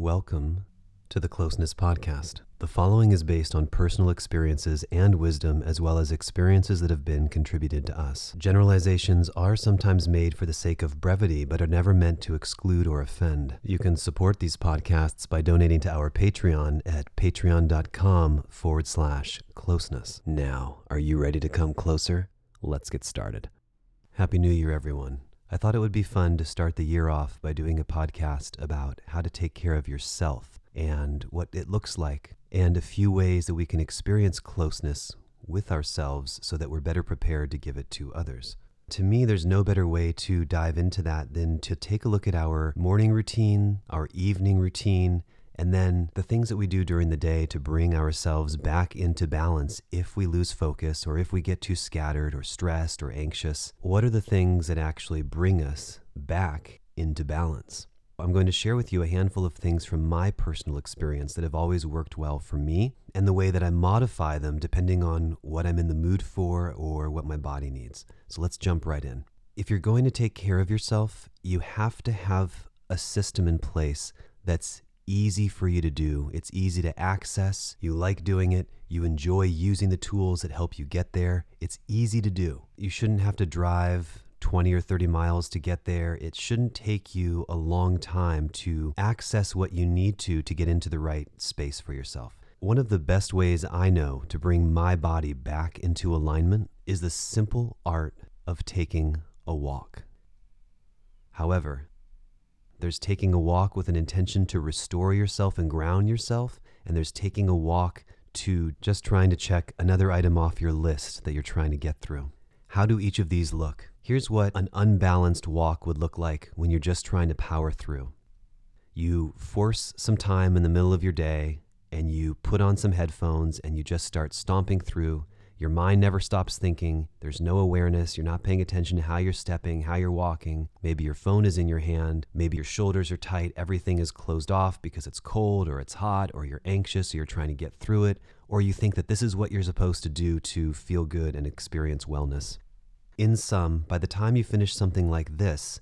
Welcome to the Closeness Podcast. The following is based on personal experiences and wisdom, as well as experiences that have been contributed to us. Generalizations are sometimes made for the sake of brevity, but are never meant to exclude or offend. You can support these podcasts by donating to our Patreon at patreon.com forward slash closeness. Now, are you ready to come closer? Let's get started. Happy New Year, everyone. I thought it would be fun to start the year off by doing a podcast about how to take care of yourself and what it looks like, and a few ways that we can experience closeness with ourselves so that we're better prepared to give it to others. To me, there's no better way to dive into that than to take a look at our morning routine, our evening routine, and then the things that we do during the day to bring ourselves back into balance if we lose focus or if we get too scattered or stressed or anxious. What are the things that actually bring us back into balance? I'm going to share with you a handful of things from my personal experience that have always worked well for me and the way that I modify them depending on what I'm in the mood for or what my body needs. So let's jump right in. If you're going to take care of yourself, you have to have a system in place that's easy for you to do. It's easy to access. You like doing it. You enjoy using the tools that help you get there. It's easy to do. You shouldn't have to drive 20 or 30 miles to get there. It shouldn't take you a long time to access what you need to to get into the right space for yourself. One of the best ways I know to bring my body back into alignment is the simple art of taking a walk. However, there's taking a walk with an intention to restore yourself and ground yourself, and there's taking a walk to just trying to check another item off your list that you're trying to get through. How do each of these look? Here's what an unbalanced walk would look like when you're just trying to power through. You force some time in the middle of your day and you put on some headphones and you just start stomping through your mind never stops thinking. There's no awareness. You're not paying attention to how you're stepping, how you're walking. Maybe your phone is in your hand. Maybe your shoulders are tight. Everything is closed off because it's cold or it's hot or you're anxious or you're trying to get through it. Or you think that this is what you're supposed to do to feel good and experience wellness. In sum, by the time you finish something like this,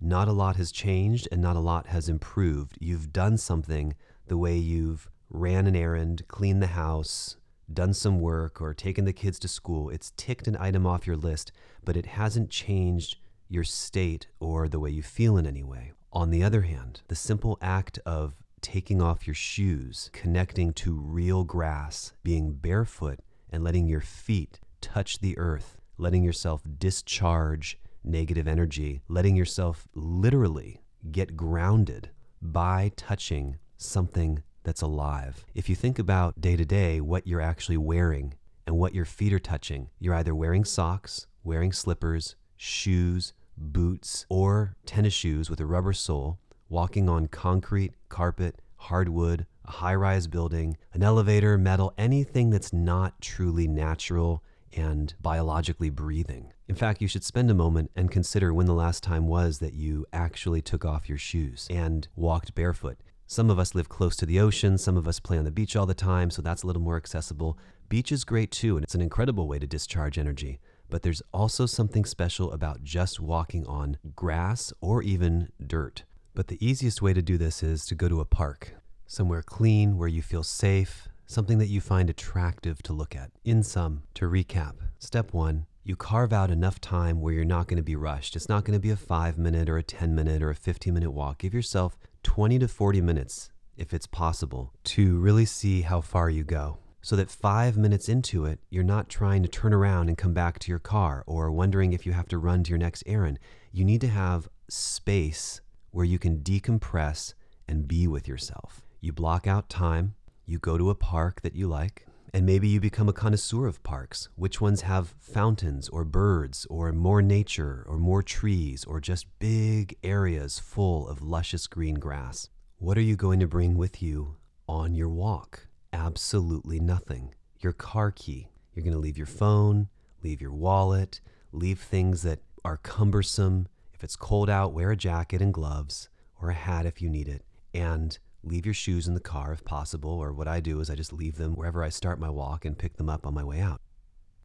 not a lot has changed and not a lot has improved. You've done something the way you've ran an errand, cleaned the house, done some work or taken the kids to school, it's ticked an item off your list, but it hasn't changed your state or the way you feel in any way. On the other hand, the simple act of taking off your shoes, connecting to real grass, being barefoot, and letting your feet touch the earth, letting yourself discharge negative energy, letting yourself literally get grounded by touching something that's alive. If you think about day to day what you're actually wearing and what your feet are touching, you're either wearing socks, wearing slippers, shoes, boots, or tennis shoes with a rubber sole, walking on concrete, carpet, hardwood, a high rise building, an elevator, metal, anything that's not truly natural and biologically breathing. In fact, you should spend a moment and consider when the last time was that you actually took off your shoes and walked barefoot. Some of us live close to the ocean, some of us play on the beach all the time, so that's a little more accessible. Beach is great too, and it's an incredible way to discharge energy. But there's also something special about just walking on grass or even dirt. But the easiest way to do this is to go to a park, somewhere clean where you feel safe, something that you find attractive to look at. In sum, to recap, step one, you carve out enough time where you're not going to be rushed. It's not going to be a five minute or a 10 minute or a 15 minute walk. Give yourself 20 to 40 minutes, if it's possible, to really see how far you go. So that five minutes into it, you're not trying to turn around and come back to your car or wondering if you have to run to your next errand. You need to have space where you can decompress and be with yourself. You block out time, you go to a park that you like, and maybe you become a connoisseur of parks. Which ones have fountains or birds or more nature or more trees or just big areas full of luscious green grass? What are you going to bring with you on your walk? Absolutely nothing. Your car key. You're going to leave your phone, leave your wallet, leave things that are cumbersome. If it's cold out, wear a jacket and gloves or a hat if you need it. And leave your shoes in the car if possible, or what I do is I just leave them wherever I start my walk and pick them up on my way out.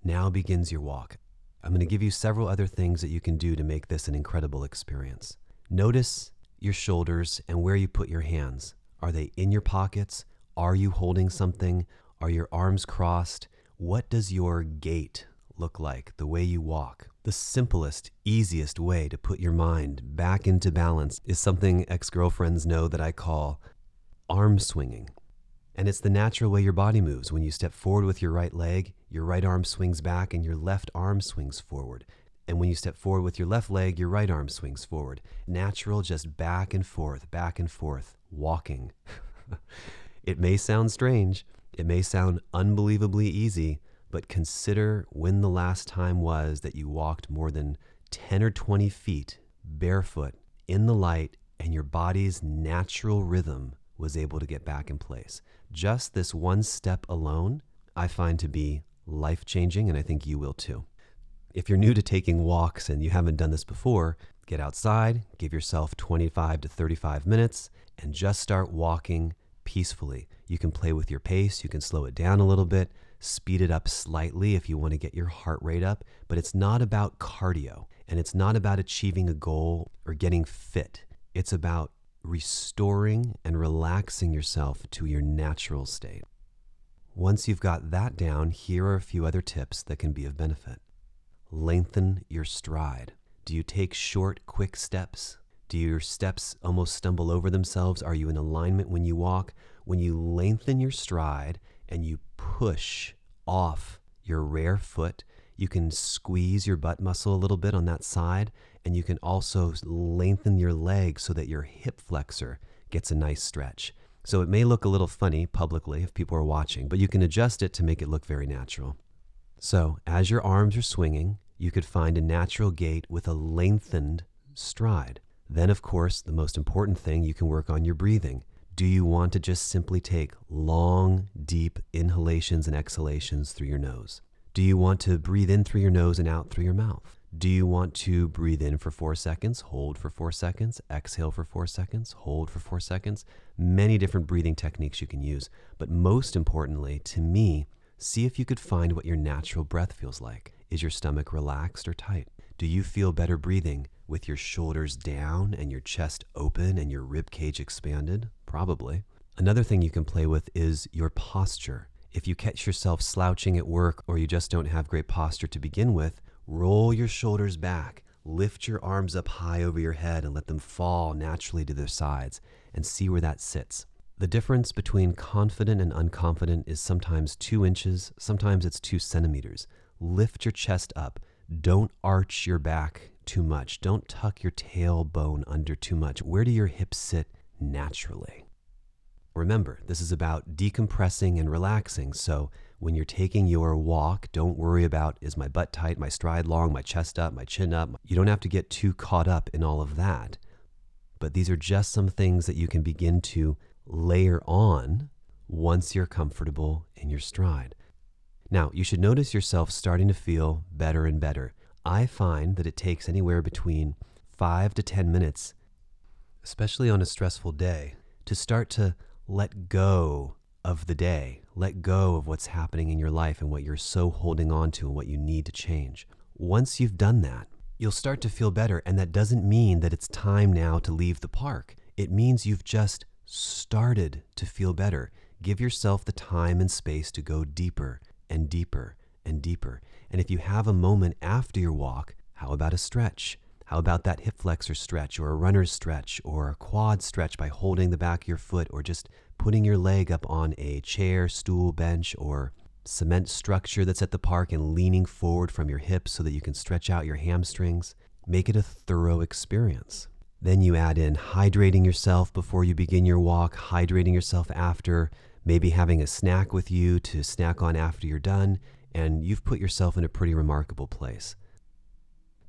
Now begins your walk. I'm going to give you several other things that you can do to make this an incredible experience. Notice your shoulders and where you put your hands. Are they in your pockets? Are you holding something? Are your arms crossed? What does your gait look like, the way you walk? The simplest, easiest way to put your mind back into balance is something ex girlfriends know that I call arm swinging. And it's the natural way your body moves. When you step forward with your right leg, your right arm swings back and your left arm swings forward. And when you step forward with your left leg, your right arm swings forward. Natural, just back and forth, back and forth, walking. it may sound strange, it may sound unbelievably easy, but consider when the last time was that you walked more than 10 or 20 feet barefoot in the light and your body's natural rhythm was able to get back in place. Just this one step alone, I find to be life changing, and I think you will too. If you're new to taking walks and you haven't done this before, get outside, give yourself 25 to 35 minutes, and just start walking peacefully. You can play with your pace, you can slow it down a little bit, speed it up slightly if you want to get your heart rate up, but it's not about cardio and it's not about achieving a goal or getting fit. It's about restoring and relaxing yourself to your natural state. Once you've got that down, here are a few other tips that can be of benefit. Lengthen your stride. Do you take short, quick steps? Do your steps almost stumble over themselves? Are you in alignment when you walk? When you lengthen your stride and you push off your rear foot, you can squeeze your butt muscle a little bit on that side, and you can also lengthen your leg so that your hip flexor gets a nice stretch. So it may look a little funny publicly if people are watching, but you can adjust it to make it look very natural. So as your arms are swinging, you could find a natural gait with a lengthened stride. Then, of course, the most important thing, you can work on your breathing. Do you want to just simply take long, deep inhalations and exhalations through your nose? Do you want to breathe in through your nose and out through your mouth? Do you want to breathe in for four seconds, hold for four seconds, exhale for four seconds, hold for four seconds? Many different breathing techniques you can use. But most importantly, to me, see if you could find what your natural breath feels like. Is your stomach relaxed or tight? Do you feel better breathing with your shoulders down and your chest open and your rib cage expanded? Probably. Another thing you can play with is your posture. If you catch yourself slouching at work or you just don't have great posture to begin with, roll your shoulders back, lift your arms up high over your head and let them fall naturally to their sides and see where that sits. The difference between confident and unconfident is sometimes two inches, sometimes it's two centimeters. Lift your chest up. Don't arch your back too much. Don't tuck your tailbone under too much. Where do your hips sit naturally? Remember, this is about decompressing and relaxing. So when you're taking your walk, don't worry about is my butt tight, my stride long, my chest up, my chin up. You don't have to get too caught up in all of that. But these are just some things that you can begin to layer on once you're comfortable in your stride. Now, you should notice yourself starting to feel better and better. I find that it takes anywhere between five to 10 minutes, especially on a stressful day, to start to let go of the day, let go of what's happening in your life and what you're so holding on to and what you need to change. Once you've done that, you'll start to feel better. And that doesn't mean that it's time now to leave the park. It means you've just started to feel better. Give yourself the time and space to go deeper and deeper and deeper. And if you have a moment after your walk, how about a stretch? How about that hip flexor stretch or a runner's stretch or a quad stretch by holding the back of your foot or just putting your leg up on a chair, stool, bench, or cement structure that's at the park and leaning forward from your hips so that you can stretch out your hamstrings? Make it a thorough experience. Then you add in hydrating yourself before you begin your walk, hydrating yourself after, maybe having a snack with you to snack on after you're done, and you've put yourself in a pretty remarkable place.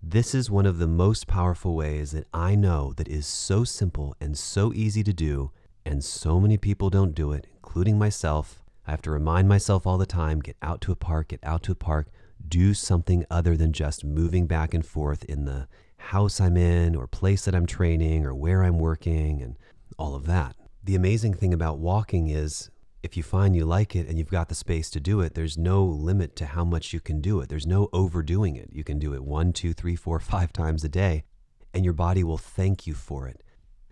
This is one of the most powerful ways that I know that is so simple and so easy to do, and so many people don't do it, including myself. I have to remind myself all the time get out to a park, get out to a park, do something other than just moving back and forth in the house I'm in, or place that I'm training, or where I'm working, and all of that. The amazing thing about walking is if you find you like it and you've got the space to do it, there's no limit to how much you can do it. There's no overdoing it. You can do it one, two, three, four, five times a day, and your body will thank you for it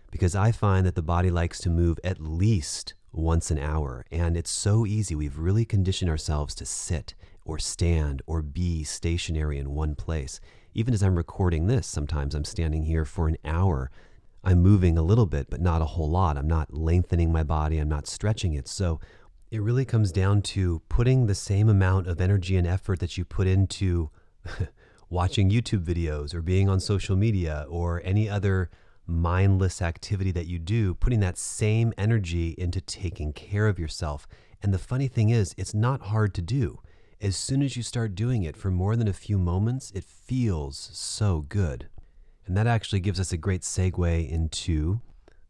because I find that the body likes to move at least once an hour. And it's so easy. We've really conditioned ourselves to sit or stand or be stationary in one place. Even as I'm recording this, sometimes I'm standing here for an hour. I'm moving a little bit, but not a whole lot. I'm not lengthening my body, I'm not stretching it. So it really comes down to putting the same amount of energy and effort that you put into watching YouTube videos or being on social media or any other mindless activity that you do, putting that same energy into taking care of yourself. And the funny thing is, it's not hard to do. As soon as you start doing it for more than a few moments, it feels so good. And that actually gives us a great segue into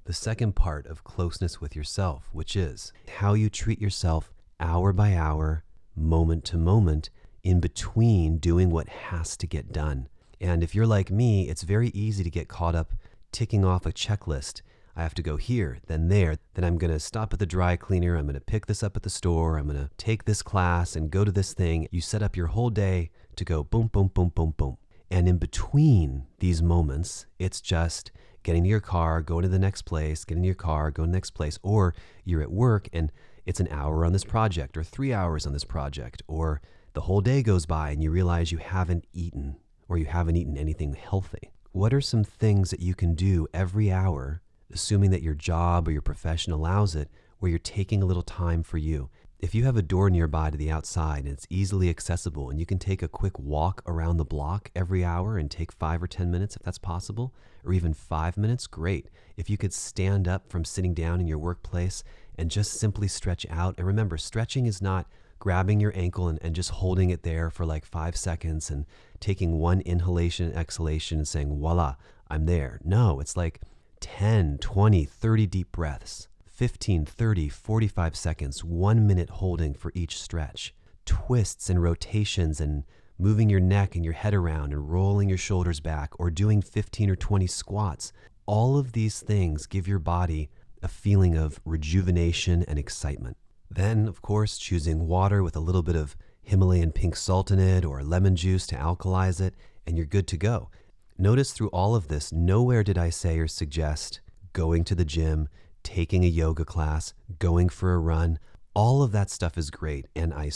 the second part of closeness with yourself, which is how you treat yourself hour by hour, moment to moment, in between doing what has to get done. And if you're like me, it's very easy to get caught up ticking off a checklist. I have to go here, then there, then I'm going to stop at the dry cleaner, I'm going to pick this up at the store, I'm going to take this class and go to this thing. You set up your whole day to go boom, boom, boom, boom, boom. And in between these moments, it's just getting to your car, going to the next place, getting to your car, going to the next place, or you're at work and it's an hour on this project or three hours on this project, or the whole day goes by and you realize you haven't eaten or you haven't eaten anything healthy. What are some things that you can do every hour, assuming that your job or your profession allows it, where you're taking a little time for you? If you have a door nearby to the outside and it's easily accessible and you can take a quick walk around the block every hour and take five or 10 minutes if that's possible, or even five minutes, great. If you could stand up from sitting down in your workplace and just simply stretch out. And remember, stretching is not grabbing your ankle and, and just holding it there for like five seconds and taking one inhalation and exhalation and saying, voila, I'm there. No, it's like 10, 20, 30 deep breaths, 15, 30, 45 seconds, one minute holding for each stretch, twists and rotations and moving your neck and your head around and rolling your shoulders back or doing 15 or 20 squats. All of these things give your body a feeling of rejuvenation and excitement. Then, of course, choosing water with a little bit of Himalayan pink salt in it or lemon juice to alkalize it, and you're good to go. Notice through all of this, nowhere did I say or suggest going to the gym, taking a yoga class, going for a run. All of that stuff is great, and I,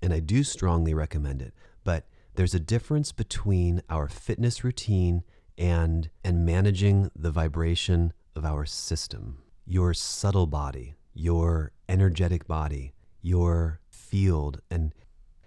and I do strongly recommend it. But there's a difference between our fitness routine and, and managing the vibration of our system. Your subtle body, your energetic body, your field. And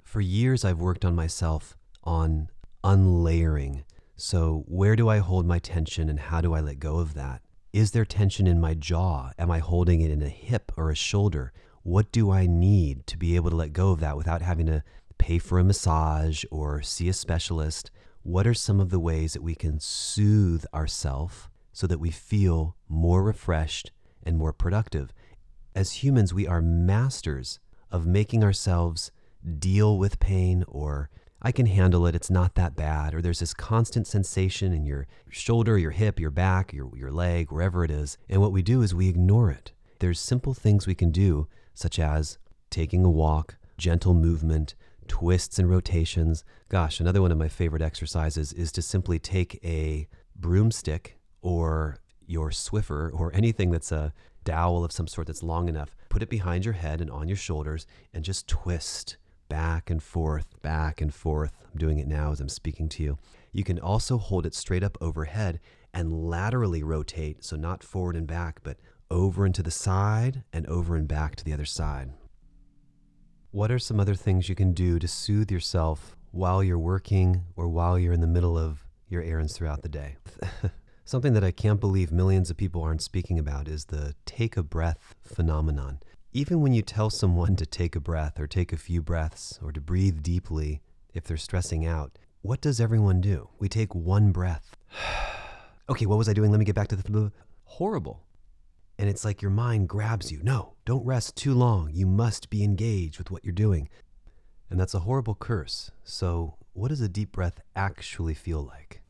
for years, I've worked on myself on unlayering. So, where do I hold my tension and how do I let go of that? Is there tension in my jaw? Am I holding it in a hip or a shoulder? What do I need to be able to let go of that without having to pay for a massage or see a specialist? What are some of the ways that we can soothe ourselves so that we feel more refreshed and more productive? As humans, we are masters of making ourselves deal with pain or I can handle it, it's not that bad, or there's this constant sensation in your shoulder, your hip, your back, your, your leg, wherever it is. And what we do is we ignore it. There's simple things we can do, such as taking a walk, gentle movement, twists and rotations. Gosh, another one of my favorite exercises is to simply take a broomstick or your Swiffer or anything that's a dowel of some sort that's long enough, put it behind your head and on your shoulders, and just twist back and forth, back and forth. I'm doing it now as I'm speaking to you. You can also hold it straight up overhead and laterally rotate, so not forward and back, but over and to the side and over and back to the other side. What are some other things you can do to soothe yourself while you're working or while you're in the middle of your errands throughout the day? Something that I can't believe millions of people aren't speaking about is the take a breath phenomenon. Even when you tell someone to take a breath or take a few breaths or to breathe deeply if they're stressing out, what does everyone do? We take one breath. okay, what was I doing? Let me get back to the horrible. And it's like your mind grabs you. No, don't rest too long. You must be engaged with what you're doing. And that's a horrible curse. So, what does a deep breath actually feel like?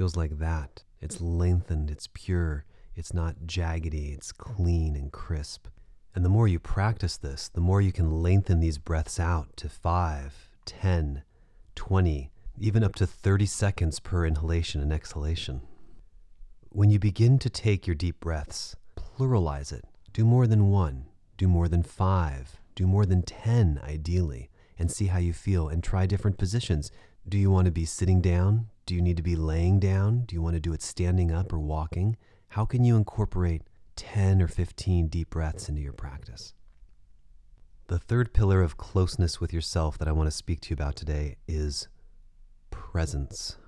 Feels like that. It's lengthened, it's pure, it's not jaggedy, it's clean and crisp. And the more you practice this, the more you can lengthen these breaths out to 5, 10, 20, even up to 30 seconds per inhalation and exhalation. When you begin to take your deep breaths, pluralize it. Do more than one, do more than five, do more than 10 ideally, and see how you feel and try different positions. Do you want to be sitting down? Do you need to be laying down? Do you want to do it standing up or walking? How can you incorporate 10 or 15 deep breaths into your practice? The third pillar of closeness with yourself that I want to speak to you about today is presence.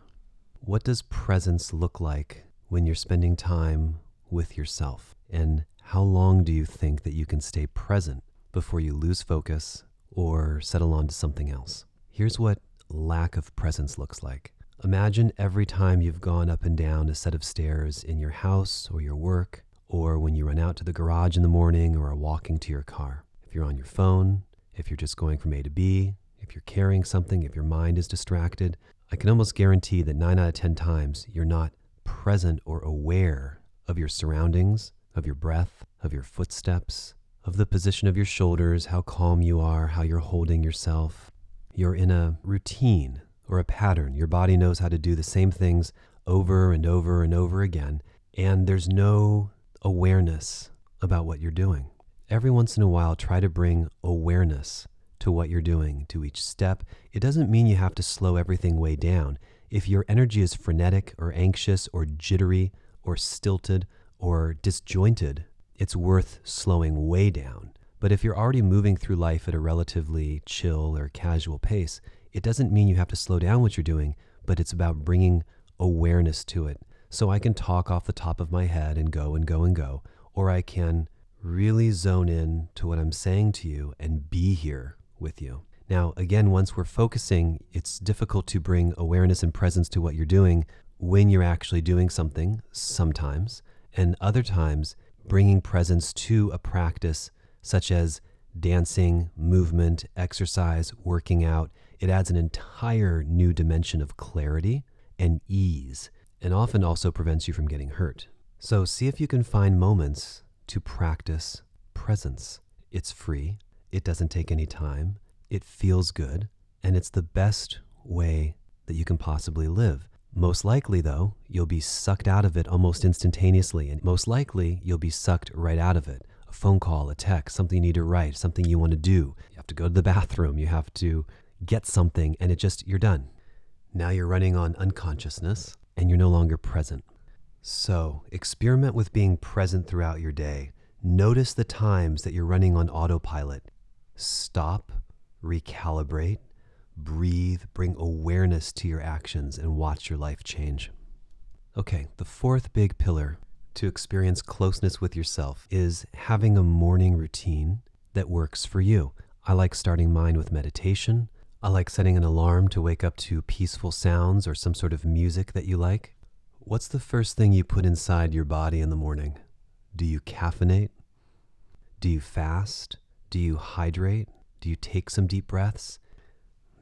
What does presence look like when you're spending time with yourself? And how long do you think that you can stay present before you lose focus or settle on to something else? Here's what lack of presence looks like. Imagine every time you've gone up and down a set of stairs in your house or your work, or when you run out to the garage in the morning or are walking to your car. If you're on your phone, if you're just going from A to B, if you're carrying something, if your mind is distracted, I can almost guarantee that nine out of 10 times you're not present or aware of your surroundings, of your breath, of your footsteps, of the position of your shoulders, how calm you are, how you're holding yourself. You're in a routine or a pattern. Your body knows how to do the same things over and over and over again, and there's no awareness about what you're doing. Every once in a while, try to bring awareness to what you're doing, to each step. It doesn't mean you have to slow everything way down. If your energy is frenetic or anxious or jittery or stilted or disjointed, it's worth slowing way down. But if you're already moving through life at a relatively chill or casual pace, it doesn't mean you have to slow down what you're doing, but it's about bringing awareness to it. So I can talk off the top of my head and go and go and go, or I can really zone in to what I'm saying to you and be here with you. Now, again, once we're focusing, it's difficult to bring awareness and presence to what you're doing when you're actually doing something sometimes, and other times, bringing presence to a practice such as dancing, movement, exercise, working out. It adds an entire new dimension of clarity and ease, and often also prevents you from getting hurt. So, see if you can find moments to practice presence. It's free, it doesn't take any time. It feels good. And it's the best way that you can possibly live. Most likely, though, you'll be sucked out of it almost instantaneously. And most likely, you'll be sucked right out of it. A phone call, a text, something you need to write, something you want to do. You have to go to the bathroom. You have to get something, and it just, you're done. Now you're running on unconsciousness and you're no longer present. So experiment with being present throughout your day. Notice the times that you're running on autopilot stop, recalibrate, breathe, bring awareness to your actions, and watch your life change. Okay, the fourth big pillar to experience closeness with yourself is having a morning routine that works for you. I like starting mine with meditation. I like setting an alarm to wake up to peaceful sounds or some sort of music that you like. What's the first thing you put inside your body in the morning? Do you caffeinate? Do you fast? Do you hydrate? Do you take some deep breaths?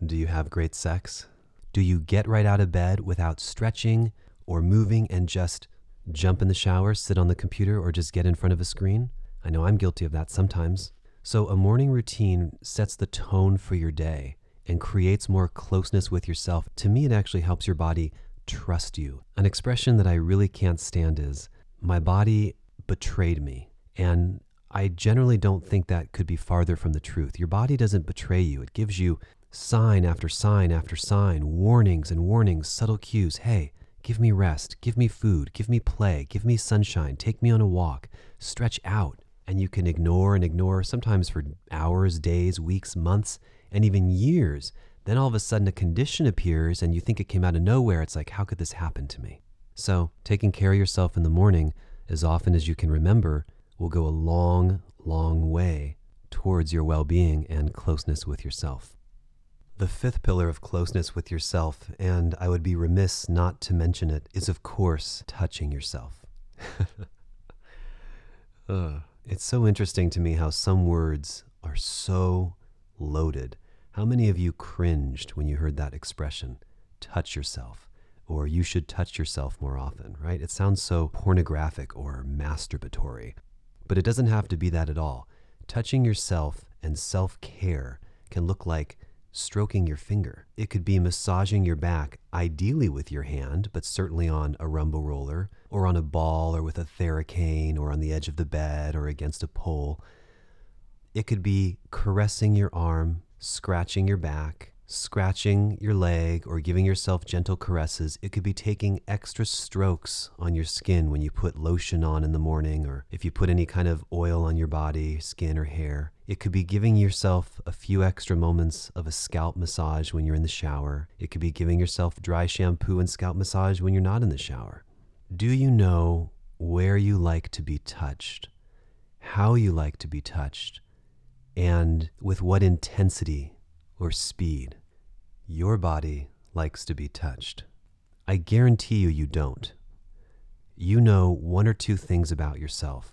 Do you have great sex? Do you get right out of bed without stretching or moving and just jump in the shower, sit on the computer, or just get in front of a screen? I know I'm guilty of that sometimes. So, a morning routine sets the tone for your day and creates more closeness with yourself. To me, it actually helps your body trust you. An expression that I really can't stand is, my body betrayed me. And I generally don't think that could be farther from the truth. Your body doesn't betray you, it gives you sign after sign after sign, warnings and warnings, subtle cues. Hey, give me rest, give me food, give me play, give me sunshine, take me on a walk, stretch out. And you can ignore and ignore, sometimes for hours, days, weeks, months, and even years. Then all of a sudden a condition appears and you think it came out of nowhere. It's like, how could this happen to me? So, taking care of yourself in the morning as often as you can remember will go a long, long way towards your well being and closeness with yourself. The fifth pillar of closeness with yourself, and I would be remiss not to mention it, is of course touching yourself. uh, it's so interesting to me how some words are so loaded. How many of you cringed when you heard that expression? Touch yourself. or you should touch yourself more often, right? It sounds so pornographic or masturbatory, but it doesn't have to be that at all. Touching yourself and self care can look like stroking your finger. It could be massaging your back, ideally with your hand, but certainly on a rumble roller, or on a ball, or with a Theracane, or on the edge of the bed, or against a pole. It could be caressing your arm, scratching your back, scratching your leg, or giving yourself gentle caresses. It could be taking extra strokes on your skin when you put lotion on in the morning, or if you put any kind of oil on your body, skin, or hair. It could be giving yourself a few extra moments of a scalp massage when you're in the shower. It could be giving yourself dry shampoo and scalp massage when you're not in the shower. Do you know where you like to be touched, how you like to be touched, and with what intensity or speed your body likes to be touched? I guarantee you, you don't. You know one or two things about yourself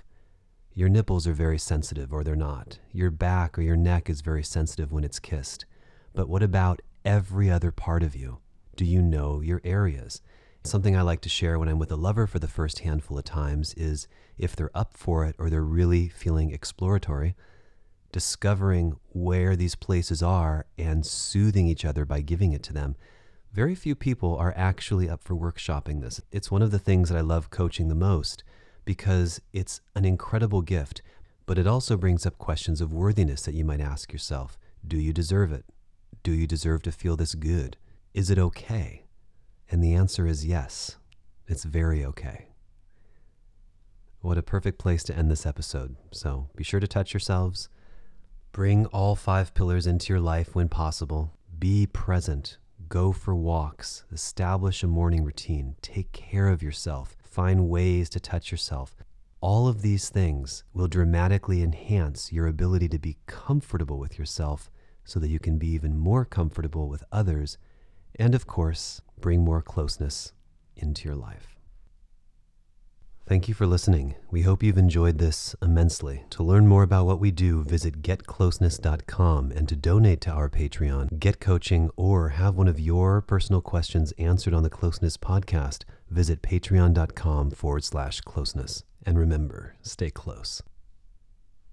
your nipples are very sensitive, or they're not. Your back or your neck is very sensitive when it's kissed. But what about every other part of you? Do you know your areas? Something I like to share when I'm with a lover for the first handful of times is if they're up for it or they're really feeling exploratory, discovering where these places are and soothing each other by giving it to them. Very few people are actually up for workshopping this. It's one of the things that I love coaching the most because it's an incredible gift, but it also brings up questions of worthiness that you might ask yourself Do you deserve it? Do you deserve to feel this good? Is it okay? And the answer is yes, it's very okay. What a perfect place to end this episode. So be sure to touch yourselves. Bring all five pillars into your life when possible. Be present. Go for walks. Establish a morning routine. Take care of yourself find ways to touch yourself. All of these things will dramatically enhance your ability to be comfortable with yourself so that you can be even more comfortable with others, and of course, bring more closeness into your life. Thank you for listening. We hope you've enjoyed this immensely. To learn more about what we do, visit getcloseness.com and to donate to our Patreon, get coaching, or have one of your personal questions answered on the Closeness podcast, visit patreon.com forward slash closeness. And remember, stay close.